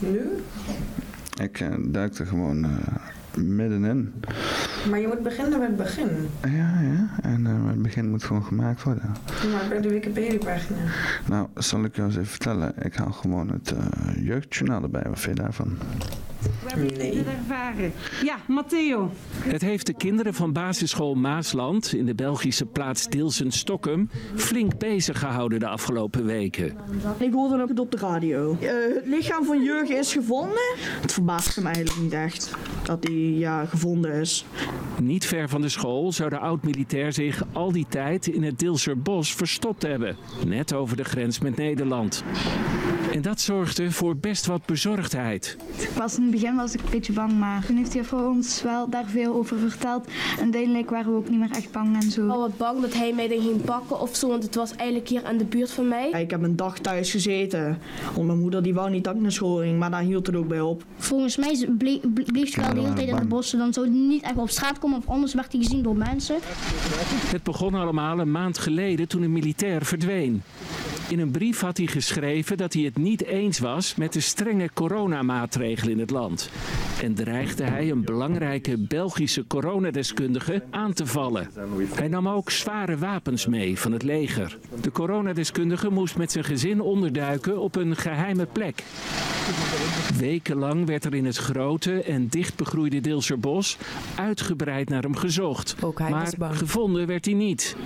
Nu? Ik uh, duik er gewoon uh, middenin. Maar je moet beginnen bij het begin. Ja, ja. En uh, het begin moet gewoon gemaakt worden. Maar bij de Wikipedia-pagina. Nou, zal ik jou eens even vertellen. Ik haal gewoon het jeugdjournaal erbij. Wat vind je daarvan? Nee. ervaren. Ja, Matteo. Het heeft de kinderen van basisschool Maasland in de Belgische plaats Dilsen-Stokkum flink bezig gehouden de afgelopen weken. Ik hoorde het op de radio. Uh, het lichaam van Jurgen is gevonden. Het verbaast me eigenlijk niet echt dat hij ja, gevonden is. Niet ver van de school zou de oud-militair zich al die tijd in het Dilserbos verstopt hebben. Net over de grens met Nederland. En dat zorgde voor best wat bezorgdheid. Was in het begin was ik een beetje bang, maar toen heeft hij voor ons wel daar veel over verteld. En uiteindelijk waren we ook niet meer echt bang en zo. Ik was wat bang dat hij mij dan ging pakken of zo, want het was eigenlijk hier aan de buurt van mij. Ik heb een dag thuis gezeten, want mijn moeder die wou niet dat ik naar school ging, maar daar hield het ook bij op. Volgens mij bleef, bleef hij wel de hele tijd in de bossen, dan zou hij niet echt op straat komen of anders werd hij gezien door mensen. Het begon allemaal een maand geleden toen een militair verdween. In een brief had hij geschreven dat hij het niet eens was met de strenge coronamaatregelen in het land. En dreigde hij een belangrijke Belgische coronadeskundige aan te vallen. Hij nam ook zware wapens mee van het leger. De coronadeskundige moest met zijn gezin onderduiken op een geheime plek. Wekenlang werd er in het grote en dichtbegroeide Deelserbos uitgebreid naar hem gezocht. maar gevonden werd hij niet.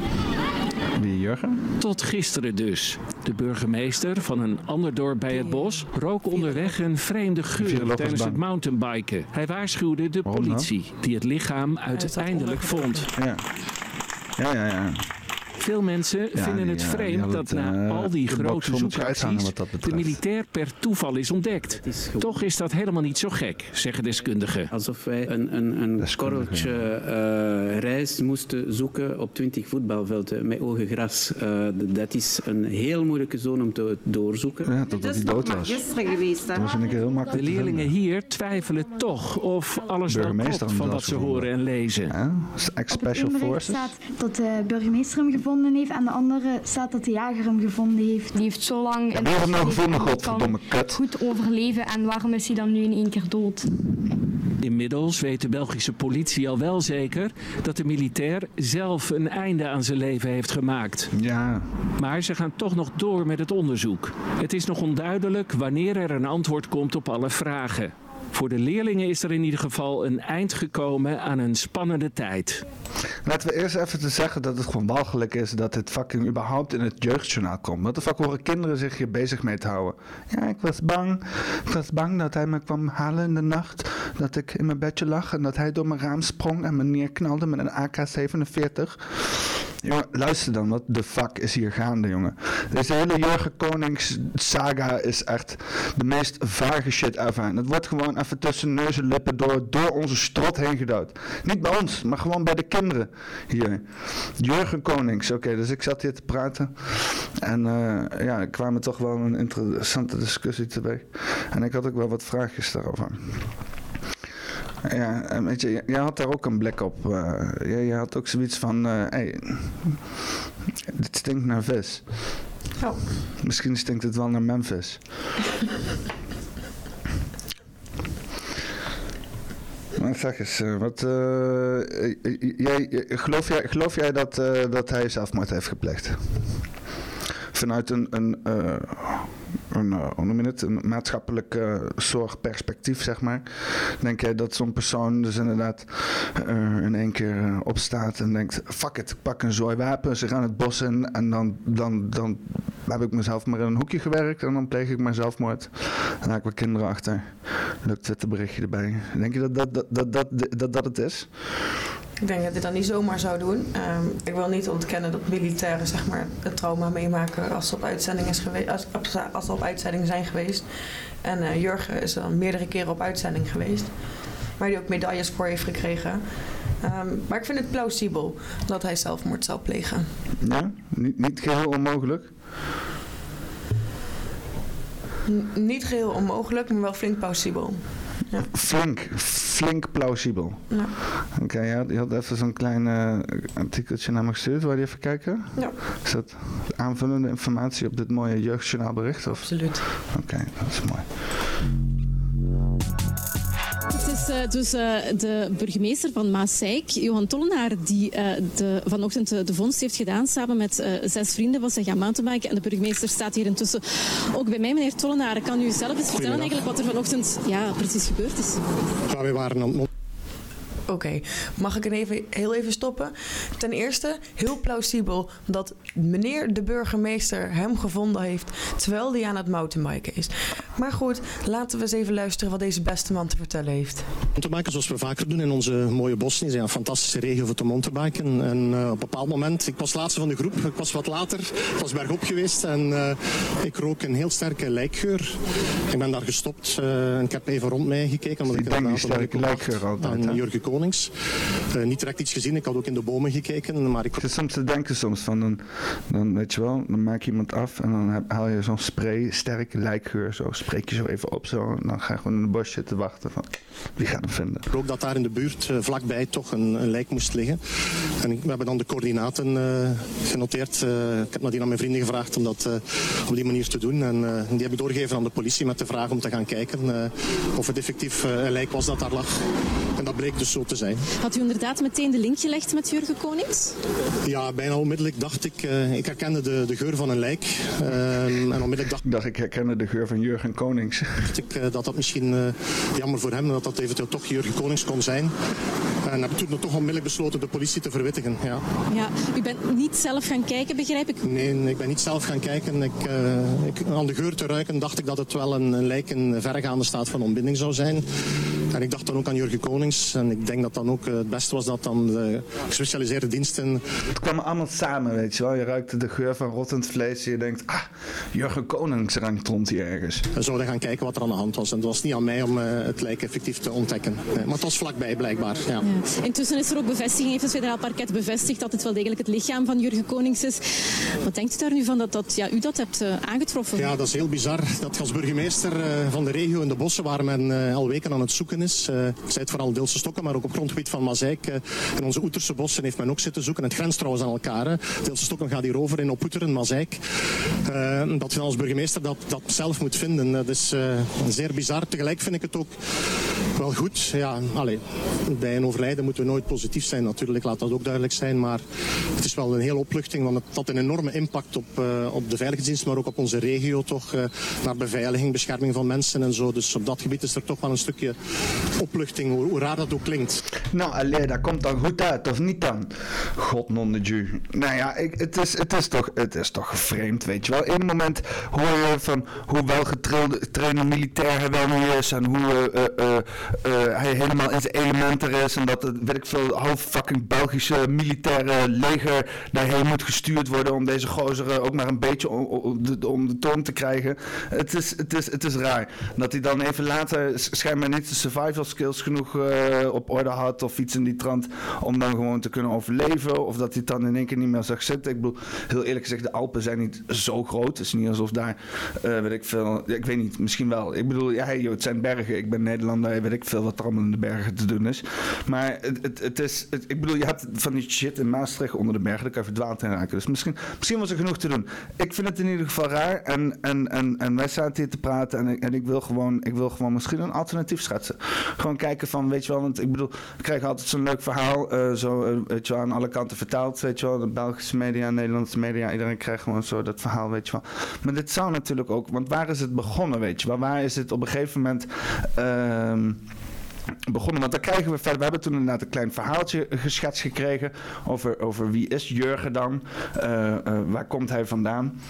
Wie, Jurgen? Tot gisteren dus. De burgemeester van een ander dorp bij het bos rook onderweg een vreemde geur tijdens het mountainbiken. Hij waarschuwde de politie, die het lichaam uiteindelijk vond. Ja, ja, ja. ja. Veel mensen Ja, vinden het eh, vreemd dat het, na eh, al die de grote zoekacties de militair per toeval is ontdekt. Toch is dat helemaal niet zo gek, zeggen deskundigen. Alsof wij een, een, een korreltje uh, rijst moesten zoeken op 20 voetbalvelden met ogen gras. Uh, dat is een heel moeilijke zone om te doorzoeken. Ja, totdat hij dood was. gisteren geweest, hè? Dat was een keer heel De makkelijk te leerlingen hier twijfelen toch of alles wel klopt van wat ze horen en lezen. Ja, Op het ex-special forces. staat dat de burgemeester hem gevonden heeft en de andere staat dat de jager hem gevonden heeft. Die heeft zo lang in heeft hem nou gevonden, godverdomme kut? goed overleven en waarom is hij dan nu in één keer dood? Inmiddels weet de Belgische politie al wel zeker dat de militair zelf een einde aan zijn leven heeft gemaakt. Ja, Maar ze gaan toch nog door met het onderzoek. Het is nog onduidelijk wanneer er een antwoord komt op alle vragen. Voor de leerlingen is er in ieder geval een eind gekomen aan een spannende tijd. laten we eerst even te zeggen dat het gewoon walgelijk is dat dit fucking überhaupt in het jeugdjournaal komt. Wat de fuck horen kinderen zich hier bezig mee te houden? Ja, ik was bang. Ik was bang dat hij me kwam halen in de nacht. Dat ik in mijn bedje lag en dat hij door mijn raam sprong en me neerknalde met een AK-47. Jongen, luister dan, wat de fuck is hier gaande, jongen? Deze hele Jurgen Konings saga is echt de meest vage shit ever. Het wordt gewoon even tussen neus en lippen door, door onze strot heen gedouwd. Niet bij ons, maar gewoon bij de kinderen hier. Jurgen Konings, oké, dus ik zat hier te praten. En eh, ja, er kwamen toch wel een interessante discussie teweeg. En ik had ook wel wat vraagjes daarover. Ja, en weet je, jij had daar ook een blik op. eh jij, jij had ook zoiets van, hé, hey, dit stinkt naar vis. Oh. Misschien stinkt het wel naar Memphis. Maar zeg eens, eh, wat, eh, eh, jij, eh, geloof, jij, geloof jij dat, eh, dat hij zelfmoord heeft gepleegd? Vanuit een, een, eh, een, eh, hoe het, een maatschappelijk zorgperspectief, zeg maar. Denk jij dat zo'n persoon dus inderdaad eh, in één keer eh, opstaat en denkt... Fuck it, ik pak een zooi wapen, ze gaan het bos in en dan, dan, dan heb ik mezelf maar in een hoekje gewerkt en dan pleeg ik maar zelfmoord. Dan laat ik mijn kinderen achter. Leuk Twitterberichtje erbij. Denk je dat, dat, dat, dat, dat, dat het is? Ik denk dat hij dat niet zomaar zou doen. Ehm, ik wil niet ontkennen dat militairen zeg maar, het trauma meemaken als ze op uitzending, is geweest, als, als ze op uitzending zijn geweest. En eh, Jurgen is dan meerdere keren op uitzending geweest. Waar hij ook medailles voor heeft gekregen. Ehm, maar ik vind het plausibel dat hij zelfmoord zou plegen. Ja? Niet, niet geheel onmogelijk? N- niet geheel onmogelijk, maar wel flink plausibel. Flink, flink plausibel. Ja. Oké, je, had, je had even zo'n klein eh, artikeltje naar me gestuurd. Wil je even kijken? Ja. Is dat aanvullende informatie op dit mooie jeugdjournaalbericht? Of? Absoluut. Oké, dat is mooi. Eh, dus eh, de burgemeester van Maassijk, Johan Tollenaar, die eh, de, vanochtend de, de vondst heeft gedaan samen met zes vrienden, was hij gaan mountainbiken. En de burgemeester staat hier intussen ook bij mij. Meneer Tollenaar, kan u zelf eens vertellen eigenlijk wat er vanochtend ja, precies gebeurd is? Ja, wij waren aan het Oké, mag ik er even, heel even stoppen? Ten eerste, heel plausibel dat meneer de burgemeester hem gevonden heeft terwijl hij aan het mountainbiken is. Maar goed, laten we eens even luisteren wat deze beste man te vertellen heeft. mountainbiken zoals we vaker doen in onze mooie bossen. is een fantastische regio voor te mountainbiken. En uh, op een bepaald moment, ik was laatste van de groep, ik was wat later, ik was bergop geweest en uh, ik rook een heel sterke lijkgeur. Ik ben daar gestopt uh, en ik heb even rond mij gekeken. Omdat ik, ik denk die sterke lijkgeur altijd. En Jurgen Uh, niet direct iets gezien, ik had ook in de bomen gekeken. Maar ik... Het is soms te denken soms van, dan, dan weet je wel, dan maak je iemand af en dan haal je zo'n spray, sterke lijkgeur, zo spreek je zo even op zo. En dan ga je gewoon in de bos zitten wachten van, wie gaat hem vinden. Ook dat daar in de buurt uh, vlakbij toch een, een, lijk moest liggen. En ik, we hebben dan de coördinaten uh, genoteerd. ik heb nadien aan mijn vrienden gevraagd om dat op die manier te doen. En die heb ik doorgegeven aan de politie met de vraag om te gaan kijken of het effectief een lijk was dat daar lag. En dat bleek dus zo te zijn. Had u inderdaad meteen de link gelegd met Jurgen Konings? Ja, bijna onmiddellijk dacht ik, uh, ik herkende de, de geur van een lijk. Uh, en onmiddellijk dacht ik... dacht ik herkende de geur van Jurgen Konings. Dacht ik uh, dat dat misschien jammer voor hem, dat dat eventueel toch Jurgen Konings kon zijn. En heb toen toch onmiddellijk besloten de politie te verwittigen. Ja. ja, u bent niet zelf gaan kijken, begrijp ik? Nee, ik ben niet zelf gaan kijken. Ik, ik, aan de geur te ruiken dacht ik dat het wel een, een lijk in verregaande staat van ontbinding zou zijn. En ik dacht dan ook aan Jurgen Konings. En ik denk dat dan ook het beste was dat dan de gespecialiseerde diensten... Het kwam allemaal samen, weet je wel. Je ruikte de geur van rottend vlees en je denkt... Ah, Jurgen Konings rankt rond hier ergens. We zouden gaan kijken wat er aan de hand was. En het was niet aan mij om uh, het lijk effectief te ontdekken. Nee, maar het was vlakbij blijkbaar, ja. ja. Intussen is er ook bevestiging, heeft het federaal parket bevestigd... dat het wel degelijk het lichaam van Jurgen Konings is. Wat denkt u daar nu van dat, dat ja, u dat hebt uh, aangetroffen? Ja, dat is heel bizar. Dat als burgemeester uh, van de regio in de bossen... waar men al weken aan het zoeken is... ik zei het vooral Deelse Stokken, maar ook op grondgebied van Mazijk... in onze Oeterse bossen heeft men ook zitten zoeken. Het grenst trouwens aan elkaar. Hè. Deelse Stokken gaat hier over in Oetteren, Mazijk. Uh, dat je als burgemeester dat, dat zelf moet vinden. Dat is uh, zeer bizar. Tegelijk vind ik het ook wel goed. Ja, allez, bij een overlijden moeten we nooit positief zijn natuurlijk. Laat dat ook duidelijk zijn. Maar het is wel een hele opluchting. Want het had een enorme impact op, uh, op de veiligheidsdienst. Maar ook op onze regio toch. naar beveiliging, bescherming van mensen en zo. Dus op dat gebied is er toch wel een stukje opluchting. Hoe, hoe raar dat ook klinkt. Nou, alleen dat komt dan goed uit, of niet dan? God non. Nou ja, ik, het, is, het, is toch, het is toch vreemd, weet je wel. Eén moment hoor je van hoe welgetrainde militair hij wel niet is. En hoe uh, hij helemaal in zijn elementen is. En dat het, weet ik veel, half fucking Belgische militaire leger daarheen moet gestuurd worden. Om deze gozeren ook maar een beetje om, om, de, om toon te krijgen. Het is, het, is, het is raar. Dat hij dan even later schijnbaar niet de survival skills genoeg op orde had. Of iets in die trant om dan gewoon te kunnen overleven. Of dat hij het dan in één keer niet meer zag zitten. Ik bedoel, heel eerlijk gezegd, de Alpen zijn niet zo groot. Het is niet alsof daar, uh, weet ik veel, ik weet niet, misschien wel. Ik bedoel, ja, joh, het zijn bergen. Ik ben Nederlander, weet ik veel wat er allemaal in de bergen te doen is. Maar het, het, het is, ik bedoel, je hebt van die shit in Maastricht onder de bergen, daar kan je verdwaald in raken. Dus misschien, misschien was er genoeg te doen. Ik vind het in ieder geval raar. En, en, en, en wij zaten hier te praten en en ik wil gewoon, ik wil gewoon misschien een alternatief schetsen. Gewoon kijken van, weet je wel, want ik bedoel, ik krijg altijd zo'n leuk verhaal, uh, zo, uh, weet je wel, aan alle kanten vertaald, weet je wel, de Belgische media, Nederlandse media, iedereen krijgt gewoon zo dat verhaal, weet je wel. Maar dit zou natuurlijk ook, want waar is het begonnen, weet je wel? Waar is het op een gegeven moment... Uh, begonnen. Want dan krijgen we verder. We hebben toen inderdaad een klein verhaaltje geschetst gekregen. Over, over wie is Jurgen dan? Uh, uh, waar komt hij vandaan?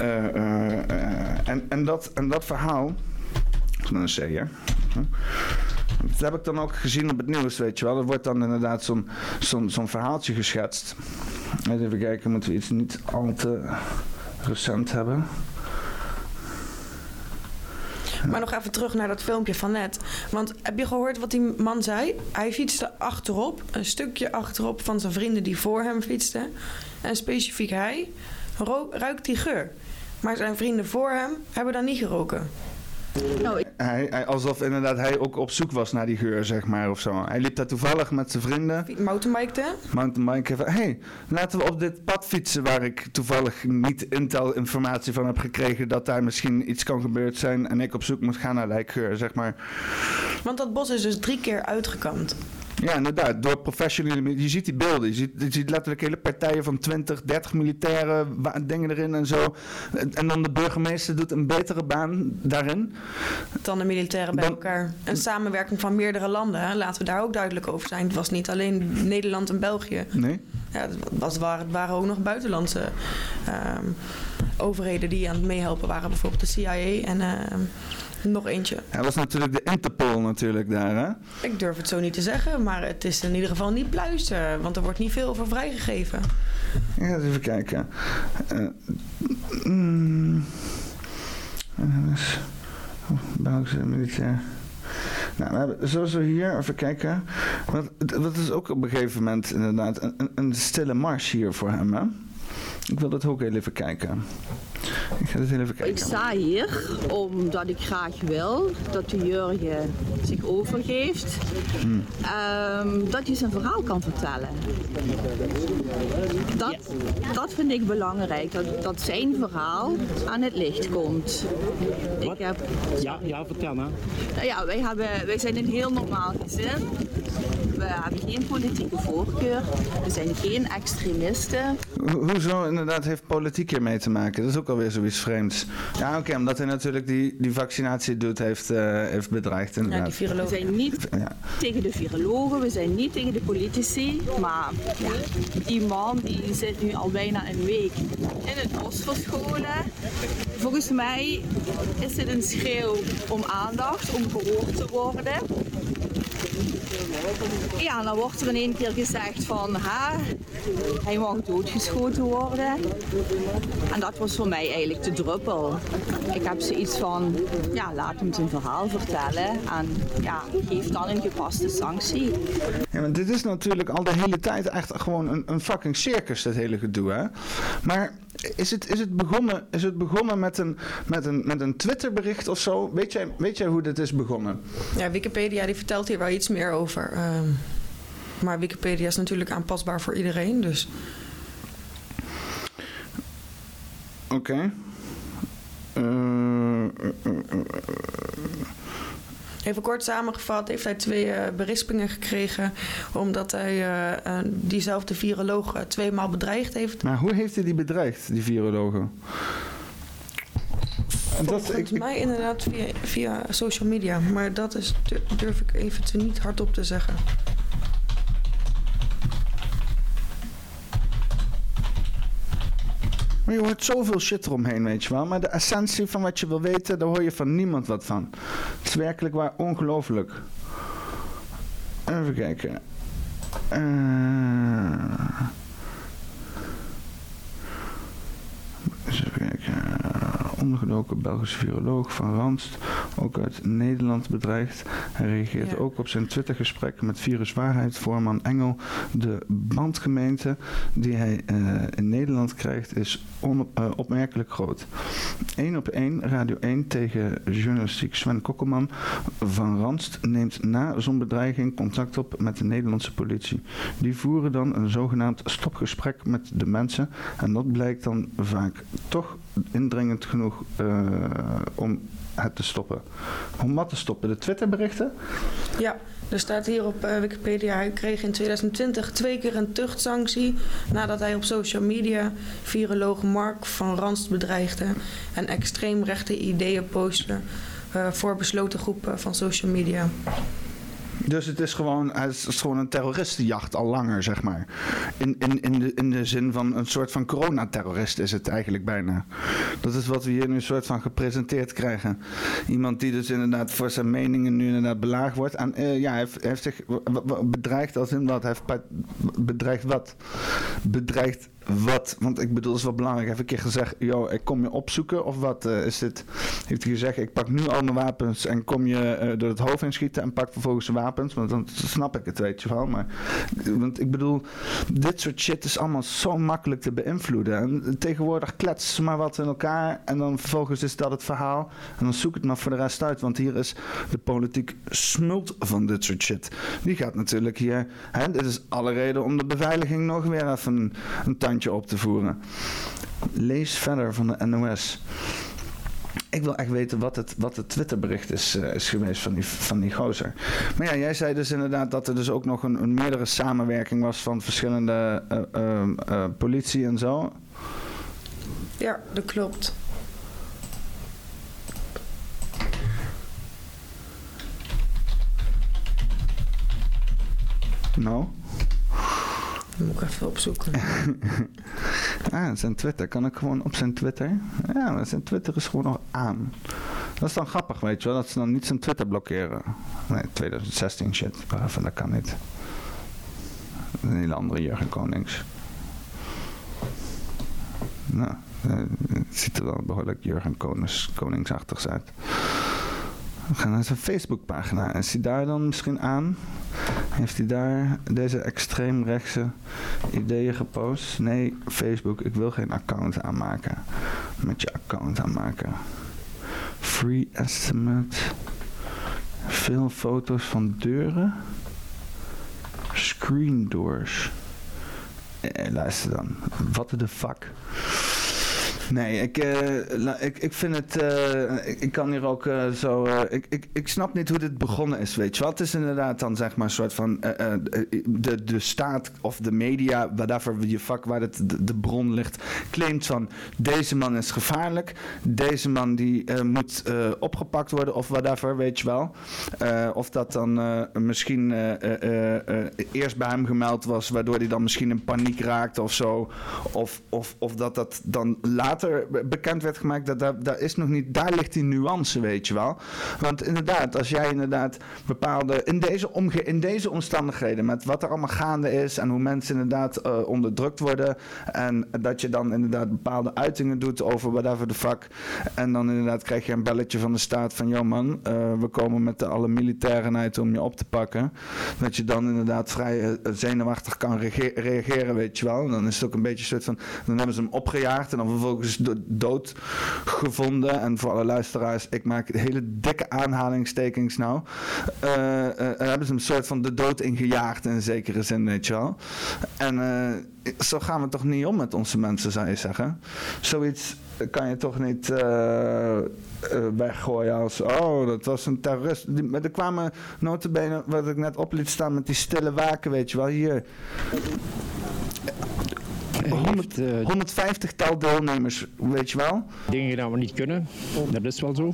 Uh, en, en, dat, en dat verhaal. Is een C, hè? Dat heb ik dan ook gezien op het nieuws, weet je wel. Er wordt dan inderdaad zo'n zo'n verhaaltje geschetst. Even kijken, moeten we iets niet al te recent hebben. Maar nog even terug naar dat filmpje van net. Want heb je gehoord wat die man zei? Hij fietste achterop, een stukje achterop van zijn vrienden die voor hem fietsten. En specifiek hij ruikt die geur. Maar zijn vrienden voor hem hebben dan niet geroken. Nou, Hij, hij, alsof inderdaad hij ook op zoek was naar die geur, zeg maar, of zo. Hij liep daar toevallig met zijn vrienden. Mountainbikte. Mountainbiken. Hé, hey, laten we op dit pad fietsen waar ik toevallig niet intel informatie van heb gekregen dat daar misschien iets kan gebeurd zijn en ik op zoek moet gaan naar lijkgeur, zeg maar. Want dat bos is dus drie keer uitgekamd. Ja, inderdaad. Door professionele... Je ziet die beelden. Je ziet, je ziet letterlijk hele partijen van 20, 30 militairen, dingen erin en zo. En, dan de burgemeester doet een betere baan daarin. Dan de militairen bij elkaar. Een samenwerking van meerdere landen. Hè? Laten we daar ook duidelijk over zijn. Het was niet alleen Nederland en België. Nee? Ja, het, was, het waren, het waren ook nog buitenlandse ehm, overheden die aan het meehelpen waren. Bijvoorbeeld de CIA en ehm, nog eentje. Hij was natuurlijk de Interpol natuurlijk daar, hè? Ik durf het zo niet te zeggen, maar het is in ieder geval niet pluizen. Want er wordt niet veel over vrijgegeven. Ja, even kijken. Eh, mm, eh, dus- oh, Belgische militair. Nou, we hebben sowieso hier, even kijken. Want dat is ook op een gegeven moment inderdaad een- een stille mars hier voor hem, hè? Ik wil dat ook heel even kijken. Ik ga heel even Ik kijken. sta hier omdat ik graag wil dat de Jurgen zich overgeeft. Hmm. Ehm, dat hij zijn verhaal kan vertellen. Dat, dat vind ik belangrijk, dat, dat zijn verhaal aan het licht komt. Ik heb, Ja, ja, vertel maar. nou ja, wij, hebben, wij zijn een heel normaal gezin. We hebben geen politieke voorkeur. We zijn geen extremisten. Ho- Hoezo inderdaad heeft politiek hier mee te maken? Dat is ook alweer zoiets vreemds. Ja, oké, omdat hij natuurlijk die, die vaccinatie doet, heeft, eh, heeft bedreigd inderdaad. We zijn niet Ja. tegen de virologen, we zijn niet tegen de politici. Maar ja, die man die zit nu al bijna een week in het bos verscholen. Volgens mij is dit een schreeuw om aandacht, om gehoord te worden. Ja, dan wordt er in één keer gezegd van, ha, hij mag doodgeschoten worden. En dat was voor mij eigenlijk de druppel. Ik heb zoiets van, ja, laat hem zijn verhaal vertellen en ja, geef dan een gepaste sanctie. Ja, maar dit is natuurlijk al de hele tijd echt gewoon een, een fucking circus, dat hele gedoe, hè? Maar is het, is het begonnen, is het begonnen met, een, met, een, met een Twitterbericht of zo? Weet jij, weet jij hoe dit is begonnen? Ja, Wikipedia die vertelt hier wel iets meer over. ehm, maar Wikipedia is natuurlijk aanpasbaar voor iedereen. Dus Oké. Eh, eh, eh, eh, even kort samengevat heeft hij twee eh, berispingen gekregen. Omdat hij eh, diezelfde viroloog eh, tweemaal bedreigd heeft. maar hoe heeft hij die bedreigd, die virologen? Dat, Volgens mij inderdaad via, via social media. Maar dat is, durf ik even te niet hardop te zeggen. Maar je hoort zoveel shit eromheen, weet je wel. Maar de essentie van wat je wil weten, daar hoor je van niemand wat van. Het is werkelijk waar ongelooflijk. Even kijken. Eh eens even kijken. Ondergedoken Belgische viroloog van Randst, ook uit Nederland bedreigd. Hij reageert ook op zijn Twittergesprek met viruswaarheid voorman Engel. De bandgemeente die hij eh, in Nederland krijgt is on, eh, opmerkelijk groot. 1 op 1, Radio 1 tegen journalistiek Sven Kokkelman van Randst neemt na zo'n bedreiging contact op met de Nederlandse politie. Die voeren dan een zogenaamd stopgesprek met de mensen en dat blijkt dan vaak toch indringend genoeg eh, om het te stoppen. Om wat te stoppen? De Twitterberichten? Ja, er staat hier op eh, Wikipedia. Hij kreeg in 2020 twee keer een tuchtsanctie. nadat hij op social media viroloog Mark van Ranst bedreigde. en extreemrechte ideeën postte. eh, voor besloten groepen van social media. Dus het is gewoon, het is gewoon een terroristenjacht al langer, zeg maar. In, in, in, de, in de zin van een soort van coronaterrorist is het eigenlijk bijna. Dat is wat we hier nu een soort van gepresenteerd krijgen. Iemand die dus inderdaad voor zijn meningen nu inderdaad belaagd wordt. En eh, ja, hij heeft, heeft zich bedreigd als in wat? Hij heeft bedreigd wat? Bedreigd wat, want ik bedoel, het is wel belangrijk. Heeft een keer gezegd, joh, ik kom je opzoeken of wat eh, is dit? Heeft hij gezegd, ik pak nu al mijn wapens en kom je eh, door het hoofd inschieten en pak vervolgens de wapens? Want dan snap ik het, weet je wel. Maar, want ik bedoel, dit soort shit is allemaal zo makkelijk te beïnvloeden. En tegenwoordig kletsen ze maar wat in elkaar en dan vervolgens is dat het verhaal. En dan zoek het maar voor de rest uit, want hier is de politiek smult van dit soort shit. Die gaat natuurlijk hier, hè, dit is alle reden om de beveiliging nog weer even een, een tandje op te voeren. Lees verder van de NOS. Ik wil echt weten wat het, wat het Twitterbericht is, eh, is geweest van die, van die gozer. Maar ja, jij zei dus inderdaad dat er dus ook nog een, een meerdere samenwerking was van verschillende eh, politie en zo. Ja, dat klopt. Nou? Moet ik even opzoeken. ah, zijn Twitter. Kan ik gewoon op zijn Twitter? Ja, maar zijn Twitter is gewoon nog aan. Dat is dan grappig, weet je wel. Dat ze dan niet zijn Twitter blokkeren. Nee, 2016 shit. Maar even, dat kan niet. Een hele andere Jurgen Konings. Nou, eh, het ziet er wel behoorlijk Jurgen Konings, Koningsachtig uit. We gaan naar zijn Facebookpagina. Is hij daar dan misschien aan? Heeft hij daar deze extreemrechtse ideeën gepost? Nee, Facebook, ik wil geen account aanmaken. Met je account aanmaken. Free estimate. Veel foto's van deuren. Screen doors. Eh, luister dan. What the fuck? Nee, ik, eh, ik, ik vind het. eh, ik, kan hier ook eh, zo. ik, ik, ik snap niet hoe dit begonnen is, weet je wel. Het is inderdaad dan zeg maar een soort van. de, de staat of de media, waarvoor je vak, waar het, de, bron ligt, claimt van. Deze man is gevaarlijk. Deze man die moet opgepakt worden of whatever, weet je wel. Of dat dan misschien eerst bij hem gemeld was, waardoor hij dan misschien in paniek raakte of zo. Of, of, of dat dat dan later be- bekend werd gemaakt. Dat, daar, daar, is nog niet, daar ligt die nuance, weet je wel. Want inderdaad, als jij inderdaad bepaalde. In deze, omge, in deze omstandigheden, met wat er allemaal gaande is en hoe mensen inderdaad eh, onderdrukt worden. En dat je dan inderdaad bepaalde uitingen doet over whatever the fuck. En dan inderdaad krijg je een belletje van de staat van: joh man, eh, we komen met de alle militairen uit om je op te pakken. Dat je dan inderdaad vrij eh, zenuwachtig kan reage- reageren, weet je wel. En dan is het ook een beetje een soort van. Dan hebben ze hem opgejaagd en dan vervolgens do- dood gevonden. En voor alle luisteraars, ik maak hele dikke aanhalingstekens nou. Dan hebben ze een soort van de dood ingejaagd in zekere zin, weet je wel. En eh, zo gaan we toch niet om met onze mensen, zou je zeggen. Zoiets kan je toch niet weggooien als... oh, dat was een terrorist. Die, maar er kwamen notabene, wat ik net op liet staan met die stille waken, weet je wel. Hier, 100, 150 tal deelnemers, weet je wel. Dingen gedaan we niet kunnen, dat is wel zo.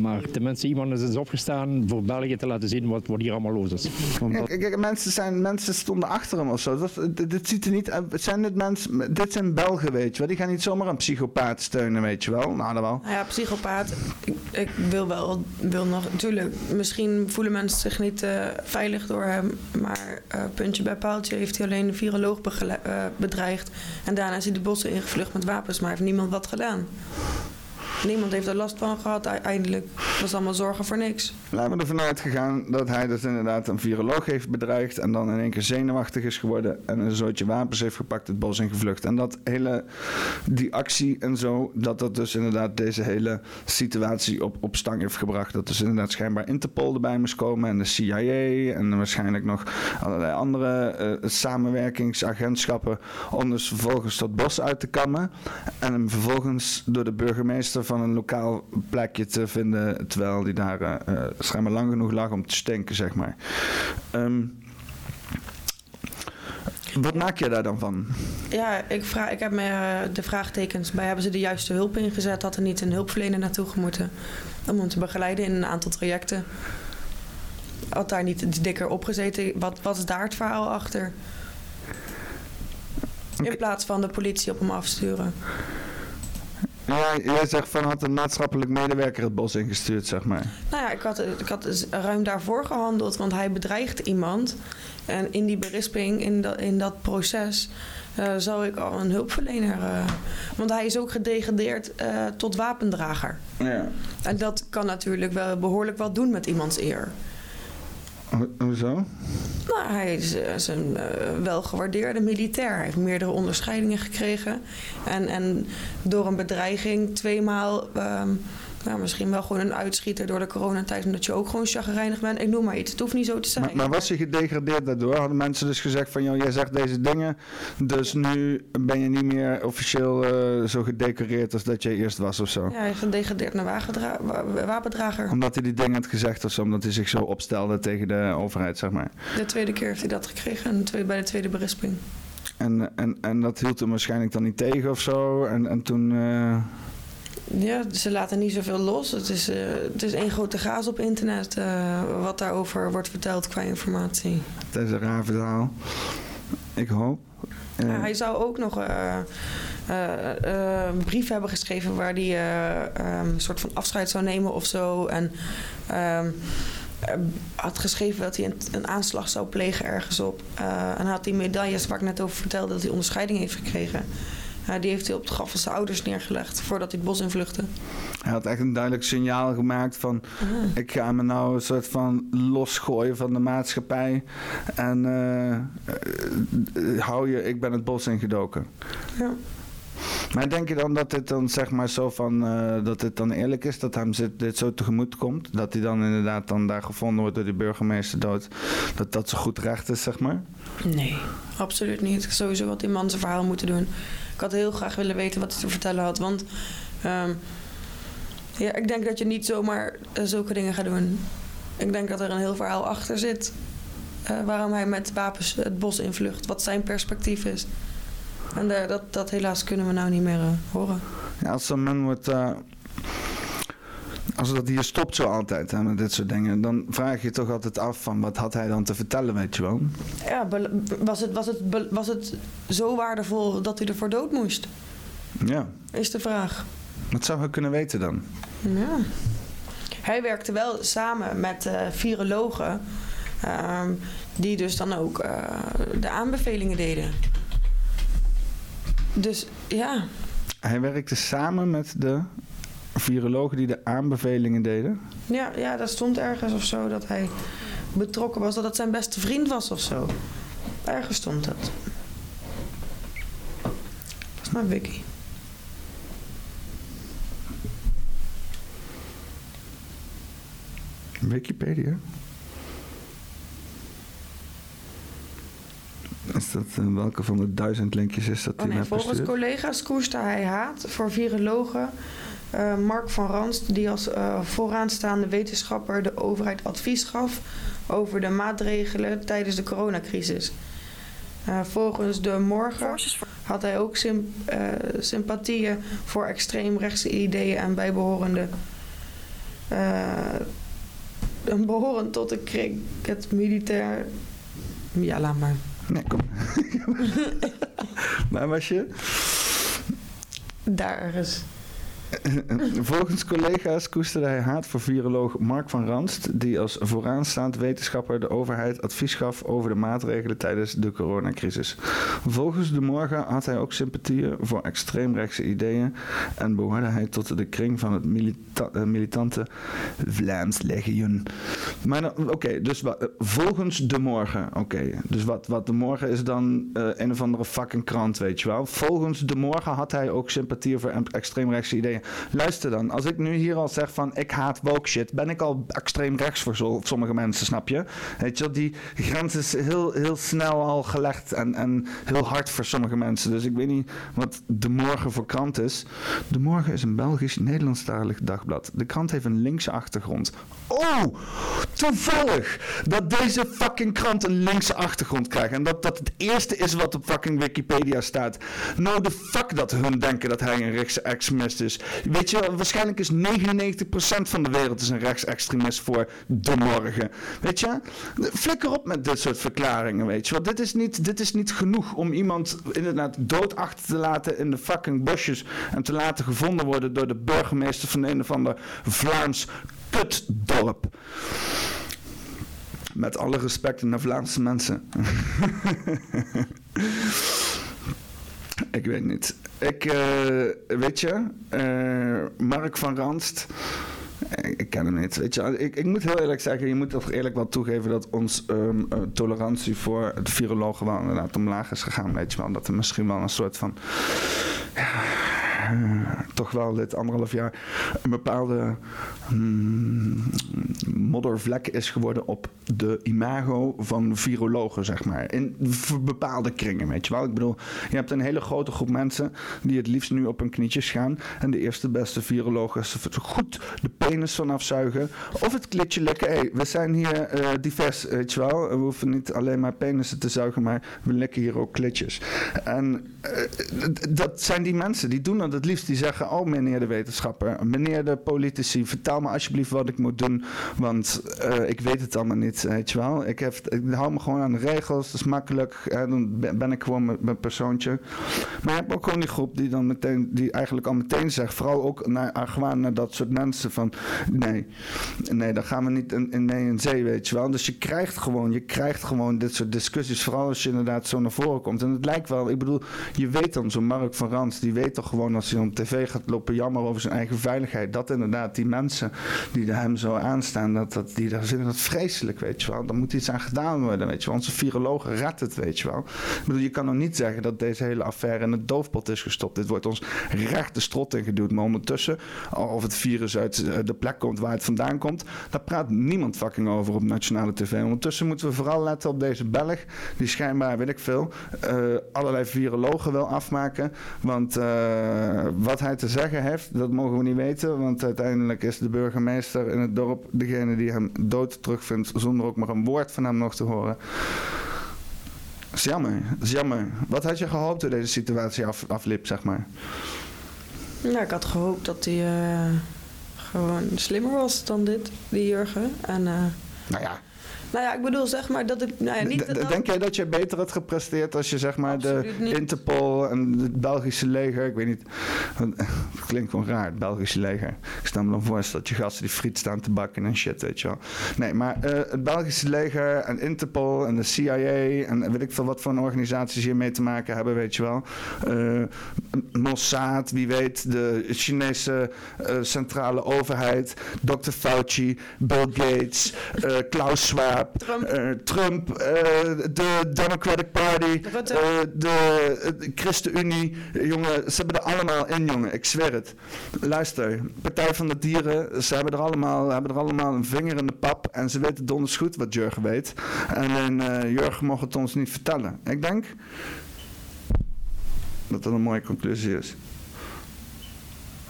Maar tenminste, iemand is eens opgestaan voor België te laten zien wat, wat hier allemaal los is. Omdat- Kijk, kijk, mensen, zijn, mensen stonden achter hem of zo. Dat, dit, dit ziet er niet uit. Het Zijn dit, mensen, dit zijn Belgen, weet je wel. Die gaan niet zomaar een psychopaat steunen, weet je wel. Nou, dat wel. Nou ja, psychopaat. Ik, ik wil wel, wil nog, natuurlijk, misschien voelen mensen zich niet eh, veilig door hem. Maar eh, puntje bij paaltje heeft hij alleen de viroloog eh, En daarna is hij de bossen ingevlucht met wapens, maar heeft niemand wat gedaan. Niemand heeft er last van gehad eindelijk. Was allemaal zorgen voor niks. Laten we ervan uitgegaan dat hij dus inderdaad een viroloog heeft bedreigd. En dan in één keer zenuwachtig is geworden. En een zootje wapens heeft gepakt, het bos ingevlucht. En dat hele, die actie en zo, dat dat dus inderdaad deze hele situatie op, op stang heeft gebracht. Dat dus inderdaad schijnbaar Interpol erbij moest komen. En de CIA. En waarschijnlijk nog allerlei andere eh, samenwerkingsagentschappen. Om dus vervolgens dat bos uit te kammen. En hem vervolgens door de burgemeester van een lokaal plekje te vinden. Terwijl die daar eh, schijnbaar lang genoeg lag om te stinken, zeg maar. Ehm, wat maak je daar dan van? Ja, ik, vraag, ik heb me eh, de vraagtekens bij. Hebben ze de juiste hulp ingezet? Had er niet een hulpverlener naartoe gemoeten? Om hem te begeleiden in een aantal trajecten. Had daar niet dikker opgezeten? Wat, wat is daar het verhaal achter? In plaats van de politie op hem afsturen. Ja, jij zegt van had een maatschappelijk medewerker het bos ingestuurd, zeg maar. Nou ja, ik had, ik had dus ruim daarvoor gehandeld, want hij bedreigt iemand. En in die berisping, in dat, in dat proces, eh, zou ik al een hulpverlener. eh, want hij is ook gedegradeerd eh, tot wapendrager. Ja. En dat kan natuurlijk wel behoorlijk wat doen met iemands eer. Ho- hoezo? Nou, hij is, eh, een eh, welgewaardeerde militair. Hij heeft meerdere onderscheidingen gekregen. En, en door een bedreiging tweemaal... ehm, nou, misschien wel gewoon een uitschieter door de coronatijd... omdat je ook gewoon chagrijnig bent. Ik noem maar iets. Het hoeft niet zo te zijn. Maar, maar was hij gedegradeerd daardoor? Hadden mensen dus gezegd van, joh, jij zegt deze dingen, dus nu ben je niet meer officieel eh, zo gedecoreerd als dat jij eerst was of zo? Ja, gedegradeerd naar wapendrager. Omdat hij die dingen had gezegd of zo, omdat hij zich zo opstelde tegen de overheid, zeg maar. De tweede keer heeft hij dat gekregen. Bij de tweede berisping. En, en, en dat hield hem waarschijnlijk dan niet tegen of zo. En, en toen. eh, Ja, ze laten niet zoveel los. Het is, eh, het is één grote gaas op internet eh, wat daarover wordt verteld qua informatie. het is een raar verhaal. Ik hoop. Eh, Ja, hij zou ook nog een brief hebben geschreven waar hij eh, ehm, een soort van afscheid zou nemen of zo. En ehm, eh, had geschreven dat hij een, aanslag zou plegen ergens op. En had die medailles waar ik net over vertelde dat hij onderscheiding heeft gekregen. Die heeft hij op het graf van zijn ouders neergelegd voordat hij het bos invluchtte. Hij had echt een duidelijk signaal gemaakt van... Ah. ik ga me nou een soort van losgooien van de maatschappij. En eh, eh, hou je, ik ben het bos ingedoken. Ja. Maar denk je dan dat dit dan zeg maar zo van... eh, dat dit dan eerlijk is, dat hem zit- dit zo tegemoet komt? Dat hij dan inderdaad dan daar gevonden wordt door de burgemeester dood? Dat dat zo goed recht is, zeg maar? Nee, absoluut niet. Sowieso had die man zijn verhaal moeten doen. Ik had heel graag willen weten wat hij te vertellen had. Want ehm, ja, ik denk dat je niet zomaar eh, zulke dingen gaat doen. Ik denk dat er een heel verhaal achter zit. eh, waarom hij met wapens het bos invlucht. Wat zijn perspectief is. En eh, dat, dat helaas kunnen we nou niet meer eh, horen. Ja, als zo'n man wordt... eh, als dat hier stopt zo altijd hè, met dit soort dingen... dan vraag je je toch altijd af van... wat had hij dan te vertellen, weet je wel? Ja, was, het, was, het, was het zo waardevol dat hij ervoor dood moest? Ja, Is de vraag. wat zou hij kunnen weten dan? Ja. Hij werkte wel samen met virologen, ehm, die dus dan ook de aanbevelingen deden. Dus ja, Hij werkte samen met de virologen die de aanbevelingen deden. ja, ja, dat stond ergens of zo dat hij betrokken was, dat het zijn beste vriend was of zo. Ergens stond. Dat is maar Vicky. Wikipedia. Is dat, eh, welke van de duizend linkjes is dat Oh die nee, net volgens bestuurd? collega's koeste hij haat voor virologen eh, Mark van Ranst, die als eh, vooraanstaande wetenschapper de overheid advies gaf over de maatregelen tijdens de coronacrisis. Eh, volgens de morgen had hij ook sym- eh, sympathieën voor extreemrechtse ideeën en bijbehorende. eh behorend tot de kring, het militair. Ja, laat maar. Nee, kom. Waar was je? Daar ergens. Volgens collega's koesterde hij haat voor viroloog Mark van Ranst, die als vooraanstaand wetenschapper de overheid advies gaf over de maatregelen tijdens de coronacrisis. Volgens de morgen had hij ook sympathieën voor extreemrechtse ideeën en behoorde hij tot de kring van het eh, militante Vlaams dan- oké, dus eh, volgens de morgen, oké, dus wat, wat de morgen is dan eh, een of andere fucking krant, weet je wel. Volgens de morgen had hij ook sympathieën voor em- extreemrechtse ideeën. Luister dan, als ik nu hier al zeg van ik haat woke shit, ben ik al extreem rechts voor sommige mensen, snap je? Weet je die grens is heel, heel snel al gelegd en, en heel hard voor sommige mensen. Dus ik weet niet wat de morgen voor krant is. De morgen is een Belgisch-Nederlandstalig dagblad. De krant heeft een linkse achtergrond. Oh, toevallig dat deze fucking krant een linkse achtergrond krijgt. En dat dat het eerste is wat op fucking Wikipedia staat. Nou, de fuck dat hun denken dat hij een rechtse extremist is. Weet je, waarschijnlijk is 99% van de wereld een rechtsextremist voor de morgen. Weet je, flikker op met dit soort verklaringen, weet je. Want dit is niet, dit is niet genoeg om iemand inderdaad dood achter te laten in de fucking bosjes en te laten gevonden worden door de burgemeester van een of ander Vlaams kutdorp. Met alle respect naar Vlaamse mensen. ik weet niet. Ik, eh, weet je, eh, Mark van Ranst. Ik, ik ken hem niet. Weet je, ik, ik moet heel eerlijk zeggen, je moet toch eerlijk wel toegeven dat ons ehm, eh, tolerantie voor de virologen wel inderdaad omlaag is gegaan. Weet je wel, dat er misschien wel een soort van. Ja, eh, toch wel dit anderhalf jaar een bepaalde mm, moddervlek is geworden op de imago van virologen, zeg maar. In bepaalde kringen, weet je wel. Ik bedoel, je hebt een hele grote groep mensen die het liefst nu op hun knietjes gaan. En de eerste beste viroloog is goed de penis vanaf zuigen. Of het klitje likken. Hey, we zijn hier eh, divers, weet je wel. We hoeven niet alleen maar penissen te zuigen, maar we likken hier ook klitjes. En eh, dat zijn die mensen, die doen dat het liefst. Die zeggen, oh meneer de wetenschapper, meneer de politici, vertel me alsjeblieft wat ik moet doen. Want eh, ik weet het allemaal niet, weet je wel. Ik, heb, ik hou me gewoon aan de regels, dat is makkelijk. Hè, dan ben ik gewoon mijn persoontje. Maar je hebt ook gewoon die groep die dan meteen, die eigenlijk al meteen zegt, vooral ook naar argwaan naar dat soort mensen van, nee, nee, daar gaan we niet in, mee in zee, weet je wel. Dus je krijgt gewoon, je krijgt gewoon dit soort discussies, vooral als je inderdaad zo naar voren komt. En het lijkt wel, ik bedoel, je weet dan, zo'n Mark van Rans, die weet toch gewoon als hij op tv gaat lopen jammer over zijn eigen veiligheid, dat inderdaad die mensen die hem zo aanstaan, dat, dat, die daar vinden dat vreselijk, weet je wel. Dan moet iets aan gedaan worden, weet je wel. Onze virologen redt het, weet je wel. Ik bedoel, je kan nog niet zeggen dat deze hele affaire in het doofpot is gestopt. Dit wordt ons recht de strot ingeduwd. Maar ondertussen, of het virus uit de plek komt waar het vandaan komt, daar praat niemand fucking over op nationale tv. Ondertussen moeten we vooral letten op deze Belg, die schijnbaar, weet ik veel, eh, allerlei virologen wil afmaken. Want eh, wat hij te zeggen heeft, dat mogen we niet weten. Want uiteindelijk is de burgemeester in het dorp degene die hem dood terugvindt, zonder ook maar een woord van hem nog te horen. Dat is jammer, dat is jammer. Wat had je gehoopt hoe deze situatie af, afliep, zeg maar? Ja, ik had gehoopt dat hij eh, gewoon slimmer was dan dit, die Jurgen. En, eh, nou ja. Nou ja, ik bedoel zeg maar dat ik... Nou ja, niet dat- Denk jij dat je beter had gepresteerd als je zeg maar de niet. Interpol en het Belgische leger, ik weet niet, het klinkt gewoon raar, het Belgische leger. Ik stel me dan voor dat je gasten die friet staan te bakken en shit, weet je wel. Nee, maar eh, het Belgische leger en Interpol en de CIA en weet ik veel wat voor organisaties hiermee te maken hebben, weet je wel. Eh, Mossad, wie weet, de Chinese eh, centrale overheid, Dr. Fauci, Bill Gates, eh, Klaus Schwab, eh, Trump, eh, de Democratic Party, eh, de, de ChristenUnie. Jongen, ze hebben er allemaal in, jongen. Ik zweer het. Luister, Partij van de Dieren, ze hebben er allemaal, hebben er allemaal een vinger in de pap. En ze weten donders goed wat Jurgen weet. En, en eh, Jurgen mocht het ons niet vertellen. Ik denk dat dat een mooie conclusie is.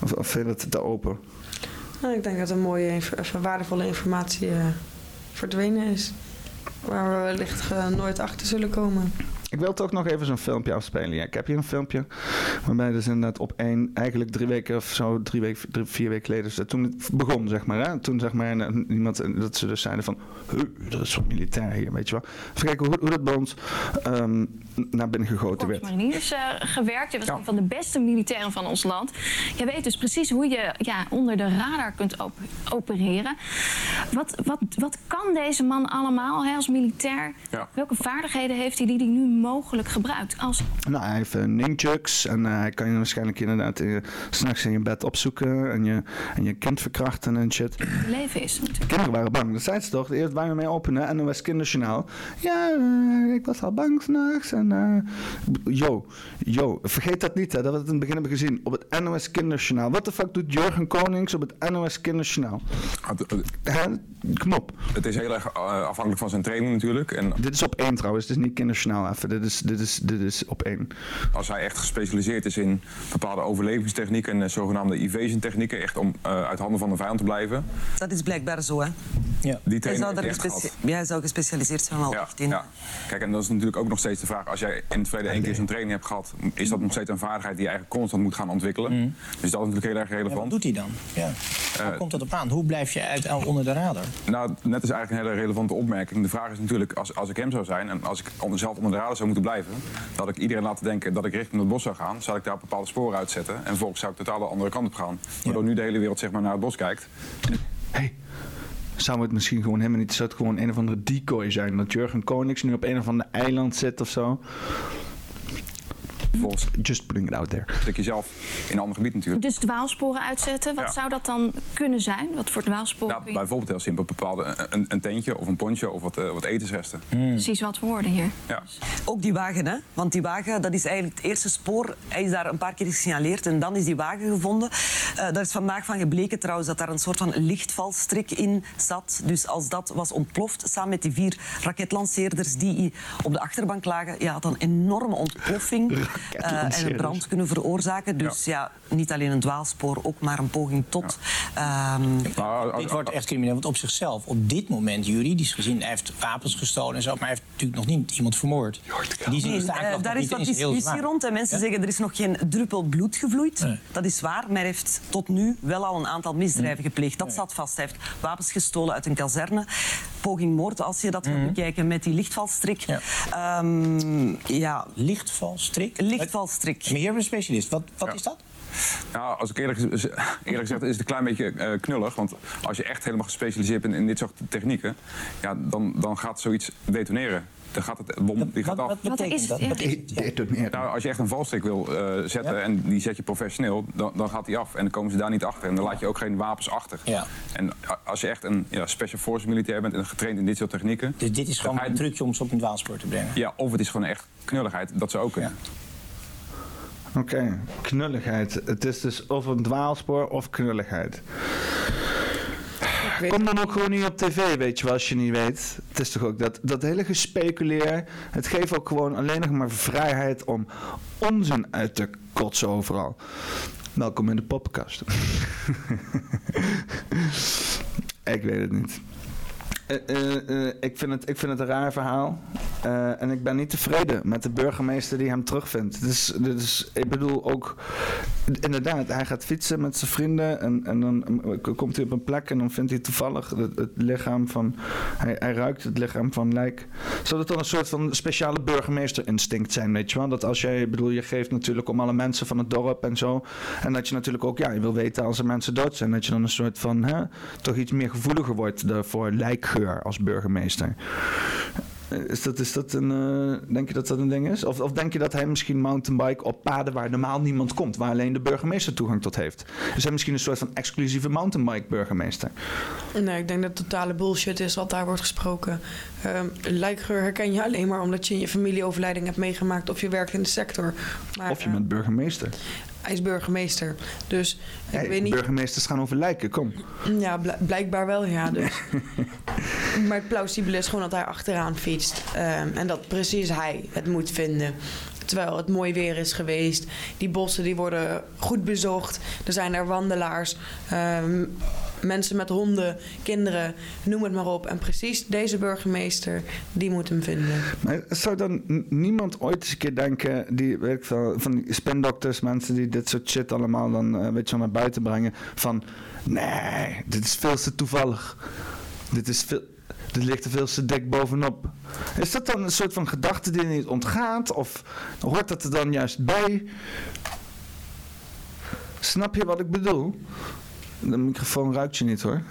Of, of vind je het te open? Nou, ik denk dat een mooie, waardevolle informatie eh, verdwenen is. Waar we wellicht eh, nooit achter zullen komen. Ik wil toch nog even zo'n filmpje afspelen. Ja, ik heb hier een filmpje waarbij dus inderdaad op één, eigenlijk drie weken of zo, drie weken, drie, vier weken geleden, dus toen het begon, zeg maar. Hè? Toen zeg maar iemand, en dat ze dus zeiden van, "Huh, dat is zo'n militair hier, weet je wel. Even kijken hoe, hoe dat bij ons ehm, naar binnen gegoten werd. mariniers eh, gewerkt. Je was een van de beste militairen van ons land. Je weet dus precies hoe je ja, onder de radar kunt op- opereren. Wat, wat, wat kan deze man allemaal hè, als militair? Welke vaardigheden heeft hij die hij nu mogelijk gebruikt? Als Nou, hij heeft uh, nunchucks en eh, hij kan je waarschijnlijk inderdaad uh, s'nachts in je bed opzoeken en je, en je kind verkrachten en shit. leven is. Kinderen waren bang, dat zei ze toch? Eerst waren we mee openen, NOS Kinderjournaal. Ja, eh, ik was al bang s'nachts en... eh yo, yo, vergeet dat niet hè, dat we het in het begin hebben gezien. Op het NOS Kinderjournaal. Wat de fuck doet Jurgen Konings op het NOS Kinderjournaal? Kom op. Het is heel erg eh, afhankelijk van zijn training natuurlijk. En Dit is op één trouwens, dit is niet Kinderjournaal even. Dit is, dit is, dit is op één. als hij echt gespecialiseerd is in bepaalde overlevingstechnieken en eh, zogenaamde evasion technieken, echt om eh, uit handen van de vijand te blijven. Dat is blijkbaar zo, hè. Ja. Die Hij training zou, daar ja, hij zou gespecialiseerd zijn wel Ja, echt in. ja. Kijk, en dat is natuurlijk ook nog steeds de vraag. Als jij in het verleden één keer zo'n training hebt gehad, is dat nog steeds een vaardigheid die je eigenlijk constant moet gaan ontwikkelen. Dus dat is natuurlijk heel erg relevant. wat doet hij dan? Ja. Waar komt dat op aan? Hoe blijf je uit, onder de radar? Nou, net is eigenlijk een hele relevante opmerking. De vraag is natuurlijk, als, als ik hem zou zijn en als ik onder, zelf onder de radar zou moeten blijven, dat ik iedereen laten denken dat ik richting het bos zou gaan, zou ik daar bepaalde sporen uitzetten en vervolgens zou ik totaal de andere kant op gaan. Waardoor nu de hele wereld zeg maar, naar het bos kijkt. Zou het misschien gewoon helemaal niet... Zou het gewoon een of andere decoy zijn? Dat Jurgen Konings nu op een of ander eiland zit of zo? Volgens Just putting it out there. Stuk jezelf in een ander gebied natuurlijk. Dus dwaalsporen uitzetten, wat Ja. zou dat dan kunnen zijn? Wat voor dwaalsporen Nou, je... bijvoorbeeld heel simpel, bepaalde, een, een tentje of een poncho of wat, eh, wat etensresten. Precies wat we hoorden hier. Ja. Ook die wagen, hè? want die wagen dat is eigenlijk het eerste spoor. Hij is daar een paar keer gesignaleerd en dan is die wagen gevonden. Eh daar is vandaag van gebleken trouwens dat daar een soort van lichtvalstrik in zat. Dus als dat was ontploft, samen met die vier raketlanceerders die op de achterbank lagen, ja, had een enorme ontploffing en een brand kunnen veroorzaken. Dus ja. niet alleen een dwaalspoor, ook maar een poging tot. Ehm, Dit wordt echt crimineel, want op zichzelf, op dit moment juridisch gezien, hij heeft wapens gestolen en zo, maar hij heeft natuurlijk nog niet iemand vermoord. In die zin Nee, is de eh, daar is niet wat discussie rond. En mensen Ja? zeggen er is nog geen druppel bloed gevloeid. Dat is waar, maar hij heeft tot nu wel al een aantal misdrijven gepleegd. Dat staat vast. Hij heeft wapens gestolen uit een kazerne. Poging moord, als je dat gaat bekijken met die lichtvalstrik. Ja, ja. Lichtvalstrik? Lichtvalstrik. Maar hier hebben we een specialist. Wat, wat is dat? Nou, als ik eerlijk, eerlijk gezegd is het een klein beetje eh, knullig. Want als je echt helemaal gespecialiseerd bent in dit soort technieken, ja, dan, dan gaat zoiets detoneren. Dan gaat het bom die gaat af. Wat betekent dat? Wat is? Ja. Nou, als je echt een valstrik wil eh, zetten en die zet je professioneel, dan, dan gaat die af. En dan komen ze daar niet achter. En dan laat je ook geen wapens achter. Ja. En als je echt een ja, special force militair bent en getraind in dit soort technieken. Dus dit is gewoon ga je- een trucje om ze op een dwaalspoor te brengen. Ja, of het is gewoon echt knulligheid. Dat ze ook kunnen. Oké, knulligheid. Het is dus of een dwaalspoor of knulligheid. Kom dan ook gewoon niet op tv, weet je wel, als je niet weet. Het is toch ook dat, dat hele gespeculeer. Het geeft ook gewoon alleen nog maar vrijheid om onzin uit te kotsen overal. Welkom in de poppenkast. ik weet het niet. Eh, eh, eh, ik, vind het, ik vind het een raar verhaal. En ik ben niet tevreden met de burgemeester die hem terugvindt. Dus, dus ik bedoel ook, inderdaad, hij gaat fietsen met zijn vrienden. En, en dan komt hij op een plek en dan vindt hij toevallig het, lichaam van. Hij, hij ruikt het lichaam van lijk. Zou dat dan een soort van speciale burgemeesterinstinct zijn, weet je wel? Dat als jij, bedoel, je geeft natuurlijk om alle mensen van het dorp en zo. En dat je natuurlijk ook, ja, je wil weten als er mensen dood zijn. Dat je dan een soort van, hè, toch iets meer gevoeliger wordt voor als burgemeester. Eh, Is dat, is dat een, eh, denk je dat dat een ding is? Of, of denk je dat hij misschien mountainbike op paden waar normaal niemand komt, waar alleen de burgemeester toegang tot heeft? Dus hij misschien een soort van exclusieve mountainbike burgemeester. Nee, ik denk dat het totale bullshit is wat daar wordt gesproken. Ehm lijkgeur herken je alleen maar omdat je in je familie overlijding hebt meegemaakt of je werkt in de sector. Maar, of je bent burgemeester. Hij is burgemeester. Dus ik Hey, weet niet. Burgemeesters gaan over lijken, kom. Ja, bl- blijkbaar wel, ja. Dus. maar het plausibele is gewoon dat hij achteraan fietst. Ehm, en dat precies hij het moet vinden. Terwijl het mooi weer is geweest. Die bossen die worden goed bezocht. Er zijn er wandelaars. ehm, mensen met honden, kinderen, noem het maar op. En precies deze burgemeester, die moet hem vinden. Maar zou dan niemand ooit eens een keer denken, die, weet van die spindokters, mensen die dit soort shit allemaal dan eh, weet je, wel, naar buiten brengen, van nee, dit is veel te toevallig. Dit is veel. Dit ligt er veel te dik bovenop. Is dat dan een soort van gedachte die niet ontgaat? Of hoort dat er dan juist bij? Snap je wat ik bedoel? De microfoon ruikt je niet hoor.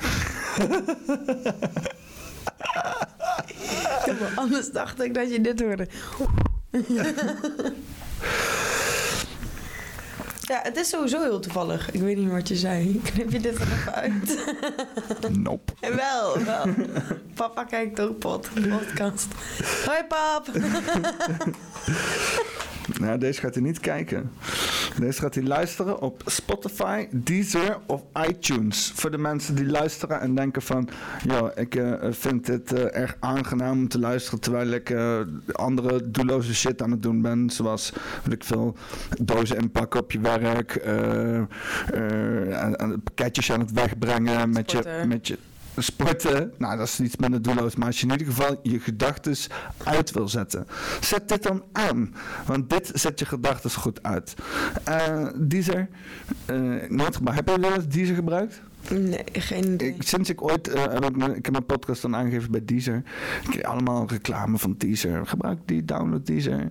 Anders dacht ik dat je dit hoorde. Ja, het is sowieso heel toevallig. Ik weet niet wat je zei. Knip je dit er even uit? Nope. wel, wel. Papa kijkt ook pod, podcast. Hoi pap! Nou, deze gaat hij niet kijken. Deze gaat hij luisteren op Spotify, Deezer of iTunes. Voor de mensen die luisteren en denken van... Yo, ik eh, vind dit eh, erg aangenaam om te luisteren... terwijl ik eh, andere doelloze shit aan het doen ben. Zoals, weet ik veel, dozen inpakken op je werk... aan- aan pakketjes aan het wegbrengen met je, met je... Sporten, nou dat is iets minder doelloos, maar als je in ieder geval je gedachten uit wil zetten, zet dit dan aan. Want dit zet je gedachten goed uit. Uh, Deezer, uh, nooit gebruikt. Heb je wel eens Deezer gebruikt? Nee, geen idee. Ik, sinds ik ooit, uh, heb ik, ik heb mijn podcast dan aangegeven bij Deezer. Ik kreeg allemaal reclame van Deezer. Gebruik die, download Deezer.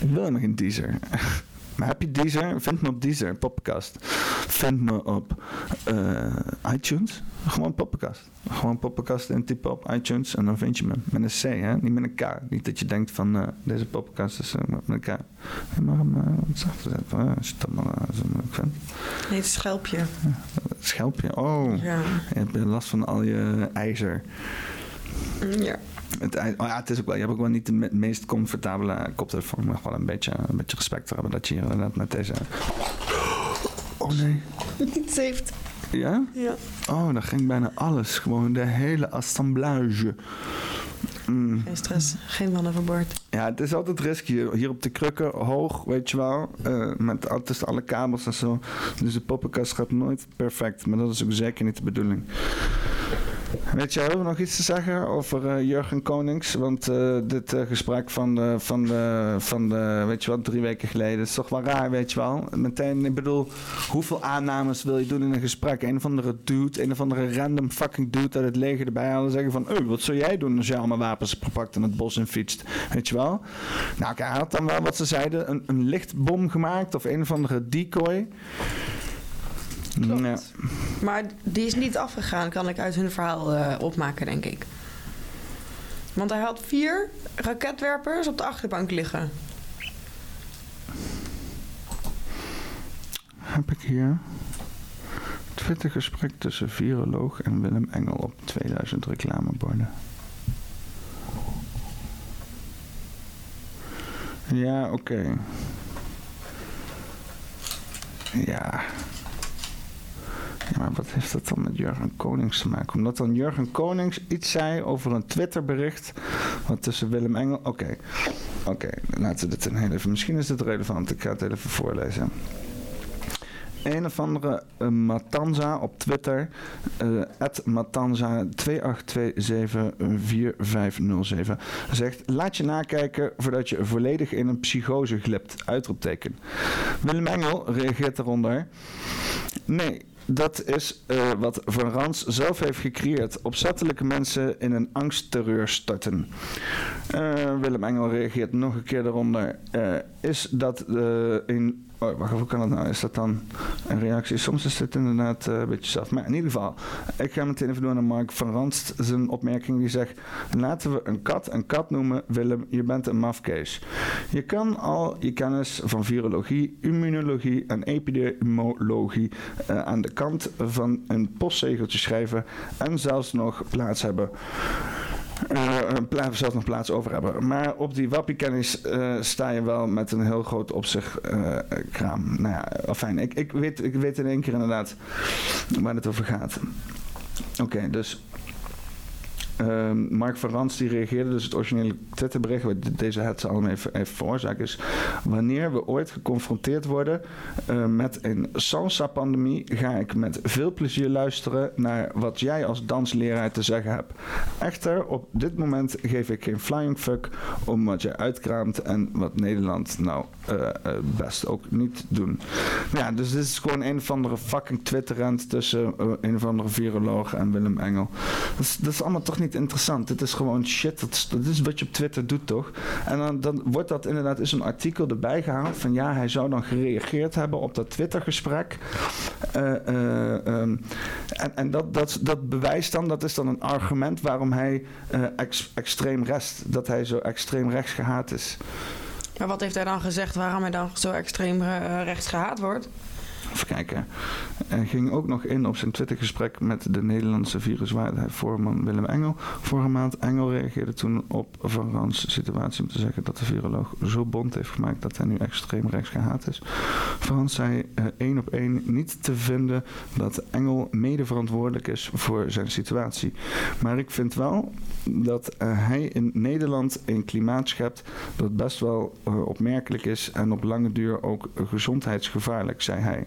Ik wil helemaal geen Deezer. Maar heb je Deezer? Vind me op Deezer, podcast. Vind me op uh, iTunes. Gewoon podcast. Gewoon podcast en typen op iTunes en dan vind je me. Met een C, hè? niet met een K. Niet dat je denkt van uh, deze podcast is uh, met een K. Je mag hem wat zachter zetten als je het allemaal zo vindt. Nee, het schelpje. Ja, schelpje, oh. Ja. Je hebt last van al je ijzer. Ja. Het, oh ja, het is ook wel, je hebt ook wel niet de me meest comfortabele koptelefoon. Maar wel een beetje, een beetje respect voor hebben dat je hier inderdaad met deze. Oh nee. Iets heeft. Ja? Ja. Oh, daar ging bijna alles. Gewoon de hele assemblage. Mm. Geen stress, geen man overboord. Ja, het is altijd risky. Hier op de krukken, hoog, weet je wel. Uh, met tussen alle kabels en zo. Dus de poppenkast gaat nooit perfect. Maar dat is ook zeker niet de bedoeling. Weet jij ook nog iets te zeggen over uh, Jurgen Konings? Want uh, dit uh, gesprek van, de, van, van de, weet je wat, drie weken geleden is toch wel raar, weet je wel? Meteen, ik bedoel, hoeveel aannames wil je doen in een gesprek? Een of andere dude, een of andere random fucking dude uit het leger erbij halen zeggen van, oh, wat zou jij doen als je allemaal wapens pakt en het bos in fietst? Weet je wel? Nou, hij had dan wel wat ze zeiden, een, een lichtbom gemaakt of een of andere decoy. Klopt. Ja. Maar die is niet afgegaan, kan ik uit hun verhaal uh, opmaken, denk ik. Want hij had vier raketwerpers op de achterbank liggen. Heb ik hier. Twittergesprek tussen viroloog en Willem Engel op 2000 reclameborden. Ja, oké. Okay. Ja. Maar wat heeft dat dan met Jurgen Konings te maken? Omdat dan Jurgen Konings iets zei over een Twitterbericht. Wat tussen Willem Engel. Oké, oké, laten we dit een heel. Misschien is het relevant. Ik ga het even voorlezen. Een of andere uh, Matanza op Twitter, uh, Matanza 28274507, zegt: Laat je nakijken voordat je volledig in een psychose glipt. Uitroepteken. Willem Engel reageert eronder: Nee, dat is uh, wat Van Rans zelf heeft gecreëerd. Opzettelijke mensen in een angstterreur starten. Uh, Willem Engel reageert nog een keer eronder. Uh, is dat in Oh, wacht, hoe kan dat nou? Is dat dan een reactie? Soms is het inderdaad uh, een beetje zelf. Maar in ieder geval, ik ga meteen even door naar Mark van Ranst. Zijn opmerking die zegt: Laten we een kat een kat noemen. Willem, je bent een mafkees. Je kan al je kennis van virologie, immunologie en epidemiologie uh, aan de kant van een postzegeltje schrijven en zelfs nog plaats hebben. Uh, plaats, zelfs nog plaats over hebben. Maar op die wappiekennis uh, sta je wel met een heel groot op zich uh, kraam. Nou ja, fijn. Ik, ik, weet, ik weet in één keer inderdaad waar het over gaat. Oké, dus uh, Mark van Rans die reageerde, dus het originele Twitterbericht, wat deze hetze allemaal heeft, heeft veroorzaakt, is wanneer we ooit geconfronteerd worden uh, met een salsa-pandemie, ga ik met veel plezier luisteren naar wat jij als dansleraar te zeggen hebt. Echter, op dit moment geef ik geen flying fuck om wat jij uitkraamt en wat Nederland nou uh, best ook niet doen. Ja, dus dit is gewoon een of andere fucking Twitter-rant tussen een of andere viroloog en Willem Engel. Dat is, dat is allemaal toch niet interessant. Het is gewoon shit. Dat is, wat je op Twitter doet, toch? En dan, dan wordt dat inderdaad is een artikel erbij gehaald van ja, hij zou dan gereageerd hebben op dat Twittergesprek. Uh, uh, um, en en dat, dat, bewijst dan, dat is dan een argument waarom hij ex, extreem rest, dat hij zo extreem rechts gehaat is. Maar wat heeft hij dan gezegd waarom hij dan zo extreem rechts gehaat wordt? Even kijken. Hij ging ook nog in op zijn Twittergesprek met de Nederlandse viruswaardigheidsvoorman Willem Engel. Vorige maand Engel reageerde toen op Van Rans situatie om te zeggen dat de viroloog zo bond heeft gemaakt dat hij nu extreem rechts gehaat is. Frans zei uh, één op één niet te vinden dat Engel mede verantwoordelijk is voor zijn situatie. Maar ik vind wel dat uh, hij in Nederland een klimaat schept dat best wel uh, opmerkelijk is en op lange duur ook gezondheidsgevaarlijk, zei hij.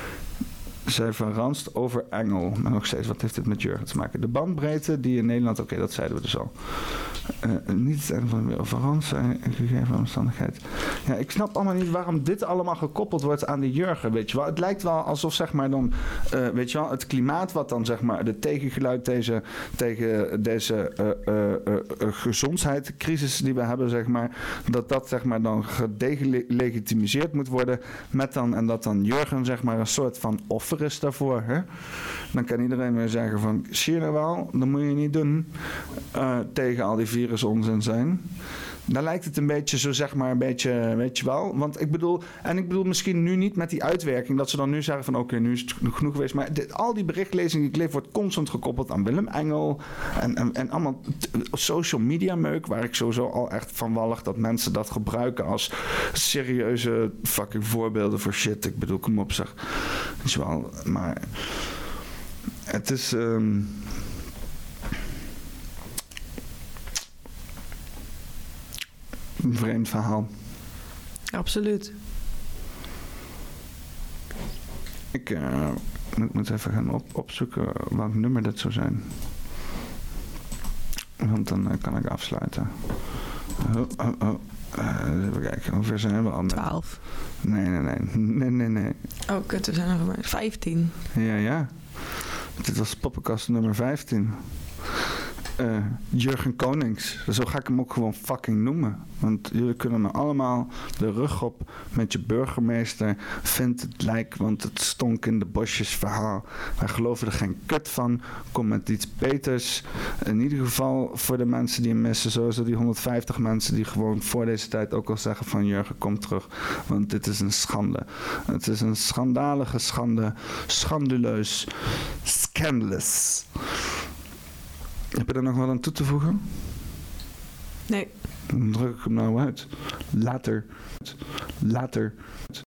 zij verranst over Engel. Maar nog steeds, wat heeft dit met Jurgen te maken? De bandbreedte die in Nederland, oké, dat zeiden we dus al. Eh, niet het van de wereld. Verans zijn een gegeven omstandigheid. Ja, ik snap allemaal niet waarom dit allemaal gekoppeld wordt aan de Jurgen, weet je wel. Het lijkt wel alsof, zeg maar, dan, eh, weet je wel, het klimaat wat dan, zeg maar, de tegengeluid deze, tegen deze eh, eh, eh, eh, gezondheidscrisis die we hebben, zeg maar, dat dat, zeg maar, dan gedelegitimiseerd moet worden met dan, en dat dan Jurgen, zeg maar, een soort van offer is daarvoor, hè. Dan kan iedereen weer zeggen van, zie je nou wel, dat moet je niet doen eh, tegen al die virusonzin zijn. Dan lijkt het een beetje zo, zeg maar, een beetje, weet je wel. Want ik bedoel, en ik bedoel misschien nu niet met die uitwerking, dat ze dan nu zeggen van, oké, nu is het genoeg geweest. Maar al die berichtlezing die ik leef, wordt constant gekoppeld aan Willem Engel. En, en, en allemaal social media meuk, waar ik sowieso al echt van wallig dat mensen dat gebruiken als serieuze fucking voorbeelden voor shit. Ik bedoel, kom op zeg. Je wel, maar het is... ehm, een vreemd verhaal. Absoluut. Ik eh, moet, moet even gaan op, opzoeken welk nummer dat zou zijn. Want dan eh, kan ik afsluiten. Oh, oh, oh. Eh, even kijken, hoe ver zijn we al? met- 12. Nee, nee, nee. Nee, nee, nee. Oh, kut, we zijn er nog maar 15. Ja, ja. Dit was poppenkast nummer 15. Eh, Jurgen Konings. Zo ga ik hem ook gewoon fucking noemen. Want jullie kunnen me allemaal de rug op met je burgemeester. Vindt het lijk, want het stonk in de bosjes verhaal. Wij geloven er geen kut van. Kom met iets beters. In ieder geval voor de mensen die hem missen. Sowieso die 150 mensen die gewoon voor deze tijd ook al zeggen van Jurgen, kom terug. Want dit is een schande. Het is een schandalige schande. Schanduleus. Scandalous. Heb je er nog wat aan toe te voegen? Nee. Dan druk ik hem nou uit. Later. Later.